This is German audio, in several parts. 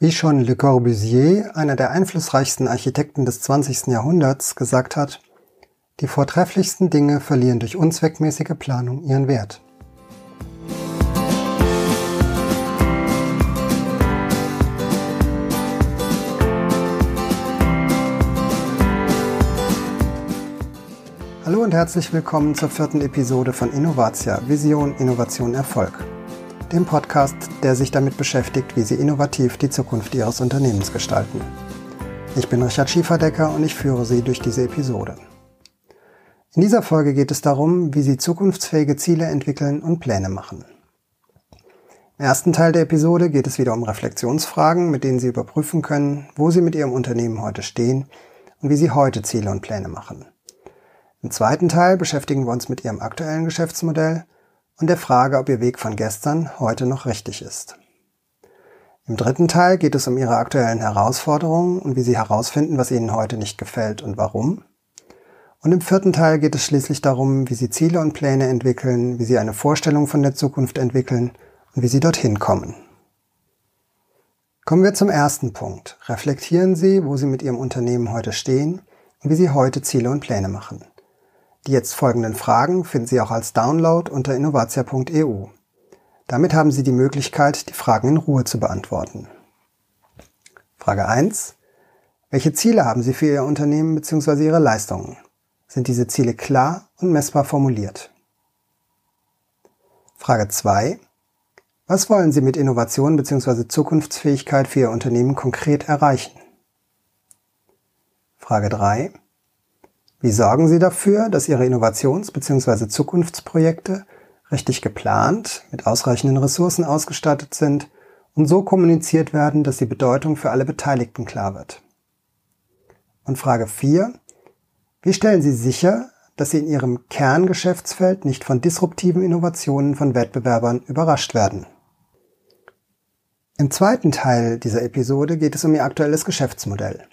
Wie schon Le Corbusier, einer der einflussreichsten Architekten des 20. Jahrhunderts, gesagt hat, die vortrefflichsten Dinge verlieren durch unzweckmäßige Planung ihren Wert. Hallo und herzlich willkommen zur vierten Episode von Innovatia, Vision, Innovation, Erfolg dem Podcast, der sich damit beschäftigt, wie Sie innovativ die Zukunft Ihres Unternehmens gestalten. Ich bin Richard Schieferdecker und ich führe Sie durch diese Episode. In dieser Folge geht es darum, wie Sie zukunftsfähige Ziele entwickeln und Pläne machen. Im ersten Teil der Episode geht es wieder um Reflexionsfragen, mit denen Sie überprüfen können, wo Sie mit Ihrem Unternehmen heute stehen und wie Sie heute Ziele und Pläne machen. Im zweiten Teil beschäftigen wir uns mit Ihrem aktuellen Geschäftsmodell und der Frage, ob Ihr Weg von gestern heute noch richtig ist. Im dritten Teil geht es um Ihre aktuellen Herausforderungen und wie Sie herausfinden, was Ihnen heute nicht gefällt und warum. Und im vierten Teil geht es schließlich darum, wie Sie Ziele und Pläne entwickeln, wie Sie eine Vorstellung von der Zukunft entwickeln und wie Sie dorthin kommen. Kommen wir zum ersten Punkt. Reflektieren Sie, wo Sie mit Ihrem Unternehmen heute stehen und wie Sie heute Ziele und Pläne machen. Die jetzt folgenden Fragen finden Sie auch als Download unter innovatia.eu. Damit haben Sie die Möglichkeit, die Fragen in Ruhe zu beantworten. Frage 1. Welche Ziele haben Sie für Ihr Unternehmen bzw. Ihre Leistungen? Sind diese Ziele klar und messbar formuliert? Frage 2. Was wollen Sie mit Innovation bzw. Zukunftsfähigkeit für Ihr Unternehmen konkret erreichen? Frage 3. Wie sorgen Sie dafür, dass Ihre Innovations- bzw. Zukunftsprojekte richtig geplant, mit ausreichenden Ressourcen ausgestattet sind und so kommuniziert werden, dass die Bedeutung für alle Beteiligten klar wird? Und Frage 4. Wie stellen Sie sicher, dass Sie in Ihrem Kerngeschäftsfeld nicht von disruptiven Innovationen von Wettbewerbern überrascht werden? Im zweiten Teil dieser Episode geht es um Ihr aktuelles Geschäftsmodell.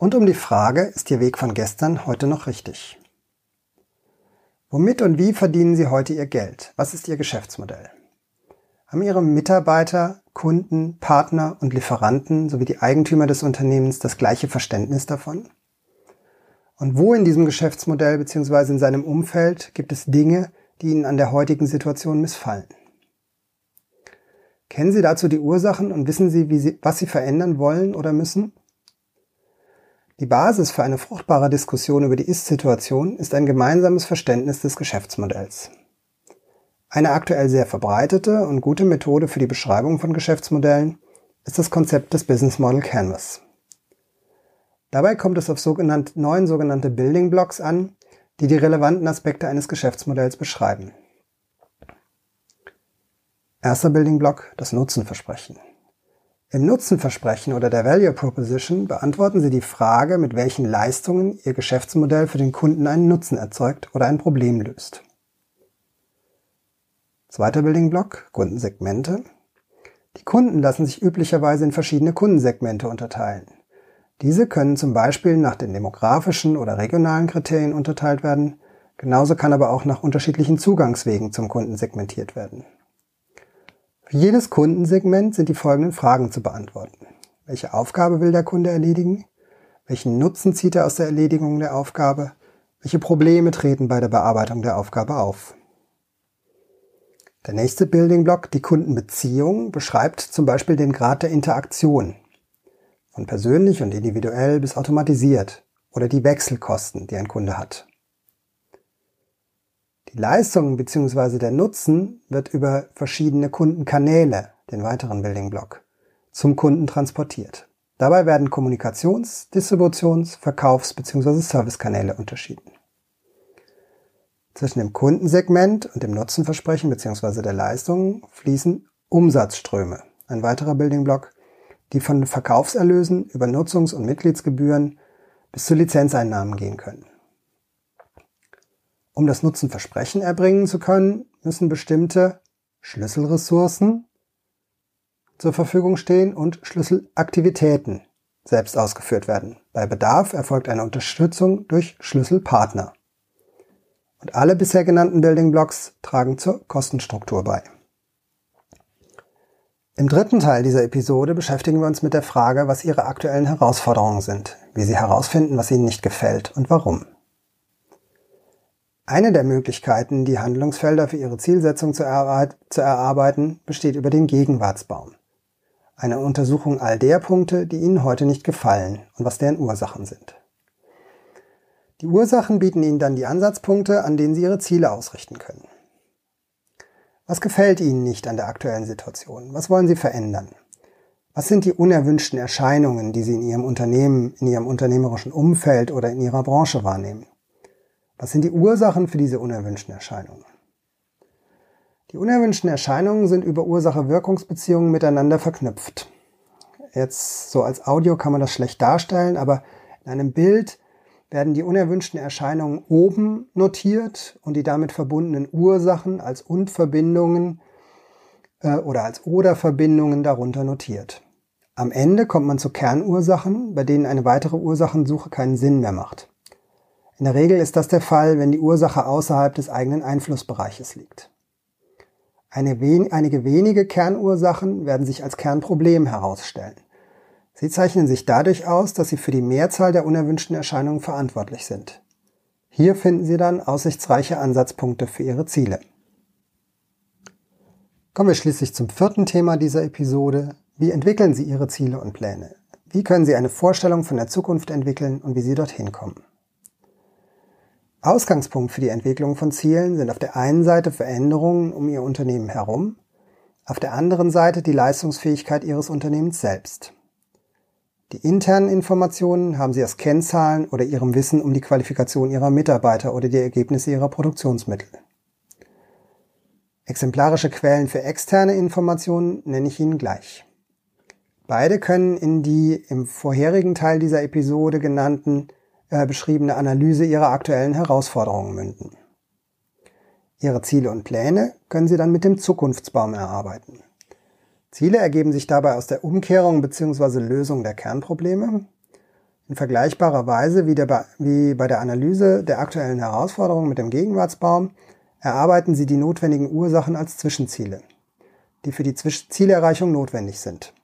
Und um die Frage, ist Ihr Weg von gestern heute noch richtig? Womit und wie verdienen Sie heute Ihr Geld? Was ist Ihr Geschäftsmodell? Haben Ihre Mitarbeiter, Kunden, Partner und Lieferanten sowie die Eigentümer des Unternehmens das gleiche Verständnis davon? Und wo in diesem Geschäftsmodell bzw. in seinem Umfeld gibt es Dinge, die Ihnen an der heutigen Situation missfallen? Kennen Sie dazu die Ursachen und wissen Sie, Sie was Sie verändern wollen oder müssen? Die Basis für eine fruchtbare Diskussion über die Ist-Situation ist ein gemeinsames Verständnis des Geschäftsmodells. Eine aktuell sehr verbreitete und gute Methode für die Beschreibung von Geschäftsmodellen ist das Konzept des Business Model Canvas. Dabei kommt es auf sogenannte, neun sogenannte Building Blocks an, die die relevanten Aspekte eines Geschäftsmodells beschreiben. Erster Building Block, das Nutzenversprechen. Im Nutzenversprechen oder der Value Proposition beantworten Sie die Frage, mit welchen Leistungen Ihr Geschäftsmodell für den Kunden einen Nutzen erzeugt oder ein Problem löst. Zweiter Building Block, Kundensegmente. Die Kunden lassen sich üblicherweise in verschiedene Kundensegmente unterteilen. Diese können zum Beispiel nach den demografischen oder regionalen Kriterien unterteilt werden, genauso kann aber auch nach unterschiedlichen Zugangswegen zum Kunden segmentiert werden. Für jedes Kundensegment sind die folgenden Fragen zu beantworten. Welche Aufgabe will der Kunde erledigen? Welchen Nutzen zieht er aus der Erledigung der Aufgabe? Welche Probleme treten bei der Bearbeitung der Aufgabe auf? Der nächste Building Block, die Kundenbeziehung, beschreibt zum Beispiel den Grad der Interaktion. Von persönlich und individuell bis automatisiert oder die Wechselkosten, die ein Kunde hat. Die Leistung bzw. der Nutzen wird über verschiedene Kundenkanäle, den weiteren Building Block, zum Kunden transportiert. Dabei werden Kommunikations-, Distributions-, Verkaufs- bzw. Servicekanäle unterschieden. Zwischen dem Kundensegment und dem Nutzenversprechen bzw. der Leistung fließen Umsatzströme, ein weiterer Building Block, die von Verkaufserlösen über Nutzungs- und Mitgliedsgebühren bis zu Lizenzeinnahmen gehen können. Um das Nutzenversprechen erbringen zu können, müssen bestimmte Schlüsselressourcen zur Verfügung stehen und Schlüsselaktivitäten selbst ausgeführt werden. Bei Bedarf erfolgt eine Unterstützung durch Schlüsselpartner. Und alle bisher genannten Building Blocks tragen zur Kostenstruktur bei. Im dritten Teil dieser Episode beschäftigen wir uns mit der Frage, was Ihre aktuellen Herausforderungen sind, wie Sie herausfinden, was Ihnen nicht gefällt und warum. Eine der Möglichkeiten, die Handlungsfelder für Ihre Zielsetzung zu, erarbeiten, besteht über den Gegenwartsbaum. Eine Untersuchung all der Punkte, die Ihnen heute nicht gefallen und was deren Ursachen sind. Die Ursachen bieten Ihnen dann die Ansatzpunkte, an denen Sie Ihre Ziele ausrichten können. Was gefällt Ihnen nicht an der aktuellen Situation? Was wollen Sie verändern? Was sind die unerwünschten Erscheinungen, die Sie in Ihrem Unternehmen, in Ihrem unternehmerischen Umfeld oder in Ihrer Branche wahrnehmen? Was sind die Ursachen für diese unerwünschten Erscheinungen? Die unerwünschten Erscheinungen sind über Ursache-Wirkungsbeziehungen miteinander verknüpft. Jetzt so als Audio kann man das schlecht darstellen, aber in einem Bild werden die unerwünschten Erscheinungen oben notiert und die damit verbundenen Ursachen als Und-Verbindungen äh, oder als Oder-Verbindungen darunter notiert. Am Ende kommt man zu Kernursachen, bei denen eine weitere Ursachensuche keinen Sinn mehr macht. In der Regel ist das der Fall, wenn die Ursache außerhalb des eigenen Einflussbereiches liegt. Wen einige wenige Kernursachen werden sich als Kernproblem herausstellen. Sie zeichnen sich dadurch aus, dass sie für die Mehrzahl der unerwünschten Erscheinungen verantwortlich sind. Hier finden Sie dann aussichtsreiche Ansatzpunkte für Ihre Ziele. Kommen wir schließlich zum vierten Thema dieser Episode. Wie entwickeln Sie Ihre Ziele und Pläne? Wie können Sie eine Vorstellung von der Zukunft entwickeln und wie Sie dorthin kommen? Ausgangspunkt für die Entwicklung von Zielen sind auf der einen Seite Veränderungen um Ihr Unternehmen herum, auf der anderen Seite die Leistungsfähigkeit Ihres Unternehmens selbst. Die internen Informationen haben Sie aus Kennzahlen oder Ihrem Wissen um die Qualifikation Ihrer Mitarbeiter oder die Ergebnisse Ihrer Produktionsmittel. Exemplarische Quellen für externe Informationen nenne ich Ihnen gleich. Beide können in die im vorherigen Teil dieser Episode genannten äh, beschriebene Analyse ihrer aktuellen Herausforderungen münden. Ihre Ziele und Pläne können Sie dann mit dem Zukunftsbaum erarbeiten. Ziele ergeben sich dabei aus der Umkehrung bzw. Lösung der Kernprobleme. In vergleichbarer Weise wie, der, wie bei der Analyse der aktuellen Herausforderungen mit dem Gegenwartsbaum erarbeiten Sie die notwendigen Ursachen als Zwischenziele, die für die Zielerreichung notwendig sind.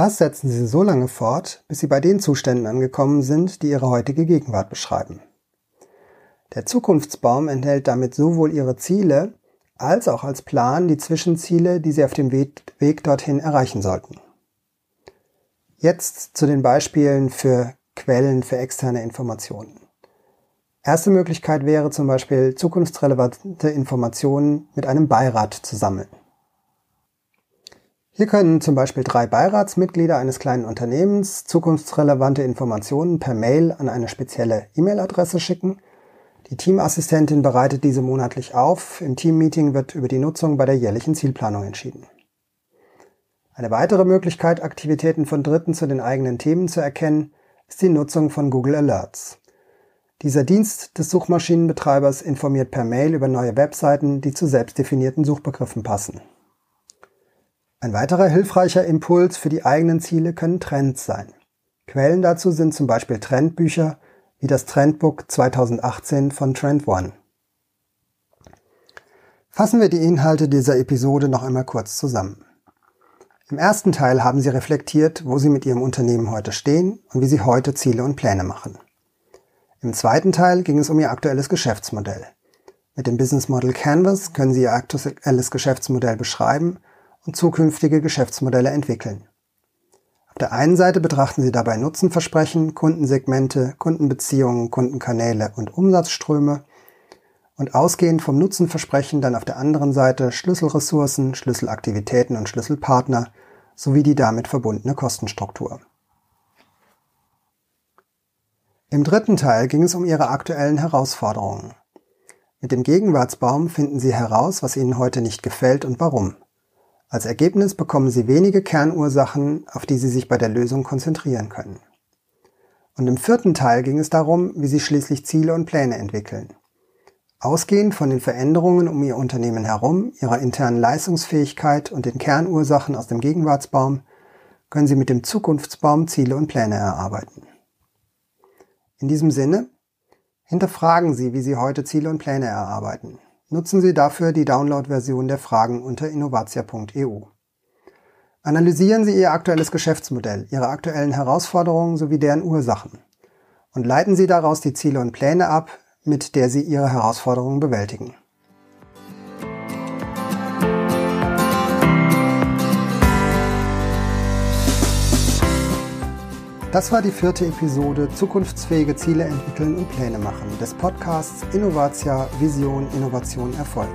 Das setzen sie so lange fort, bis sie bei den Zuständen angekommen sind, die ihre heutige Gegenwart beschreiben. Der Zukunftsbaum enthält damit sowohl ihre Ziele als auch als Plan die Zwischenziele, die sie auf dem Weg dorthin erreichen sollten. Jetzt zu den Beispielen für Quellen für externe Informationen. Erste Möglichkeit wäre zum Beispiel zukunftsrelevante Informationen mit einem Beirat zu sammeln. Hier können zum Beispiel drei Beiratsmitglieder eines kleinen Unternehmens zukunftsrelevante Informationen per Mail an eine spezielle E-Mail-Adresse schicken. Die Teamassistentin bereitet diese monatlich auf. Im Teammeeting wird über die Nutzung bei der jährlichen Zielplanung entschieden. Eine weitere Möglichkeit, Aktivitäten von Dritten zu den eigenen Themen zu erkennen, ist die Nutzung von Google Alerts. Dieser Dienst des Suchmaschinenbetreibers informiert per Mail über neue Webseiten, die zu selbstdefinierten Suchbegriffen passen. Ein weiterer hilfreicher Impuls für die eigenen Ziele können Trends sein. Quellen dazu sind zum Beispiel Trendbücher wie das Trendbook 2018 von Trend One. Fassen wir die Inhalte dieser Episode noch einmal kurz zusammen. Im ersten Teil haben Sie reflektiert, wo Sie mit Ihrem Unternehmen heute stehen und wie Sie heute Ziele und Pläne machen. Im zweiten Teil ging es um Ihr aktuelles Geschäftsmodell. Mit dem Business Model Canvas können Sie Ihr aktuelles Geschäftsmodell beschreiben und zukünftige Geschäftsmodelle entwickeln. Auf der einen Seite betrachten Sie dabei Nutzenversprechen, Kundensegmente, Kundenbeziehungen, Kundenkanäle und Umsatzströme und ausgehend vom Nutzenversprechen dann auf der anderen Seite Schlüsselressourcen, Schlüsselaktivitäten und Schlüsselpartner sowie die damit verbundene Kostenstruktur. Im dritten Teil ging es um Ihre aktuellen Herausforderungen. Mit dem Gegenwartsbaum finden Sie heraus, was Ihnen heute nicht gefällt und warum. Als Ergebnis bekommen Sie wenige Kernursachen, auf die Sie sich bei der Lösung konzentrieren können. Und im vierten Teil ging es darum, wie Sie schließlich Ziele und Pläne entwickeln. Ausgehend von den Veränderungen um Ihr Unternehmen herum, Ihrer internen Leistungsfähigkeit und den Kernursachen aus dem Gegenwartsbaum, können Sie mit dem Zukunftsbaum Ziele und Pläne erarbeiten. In diesem Sinne, hinterfragen Sie, wie Sie heute Ziele und Pläne erarbeiten. Nutzen Sie dafür die Download-Version der Fragen unter innovatia.eu. Analysieren Sie Ihr aktuelles Geschäftsmodell, Ihre aktuellen Herausforderungen sowie deren Ursachen und leiten Sie daraus die Ziele und Pläne ab, mit der Sie Ihre Herausforderungen bewältigen. Das war die vierte Episode Zukunftsfähige Ziele entwickeln und Pläne machen des Podcasts Innovatia Vision Innovation Erfolg.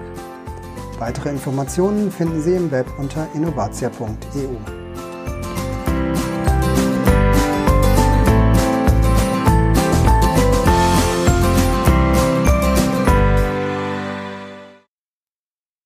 Weitere Informationen finden Sie im Web unter innovatia.eu.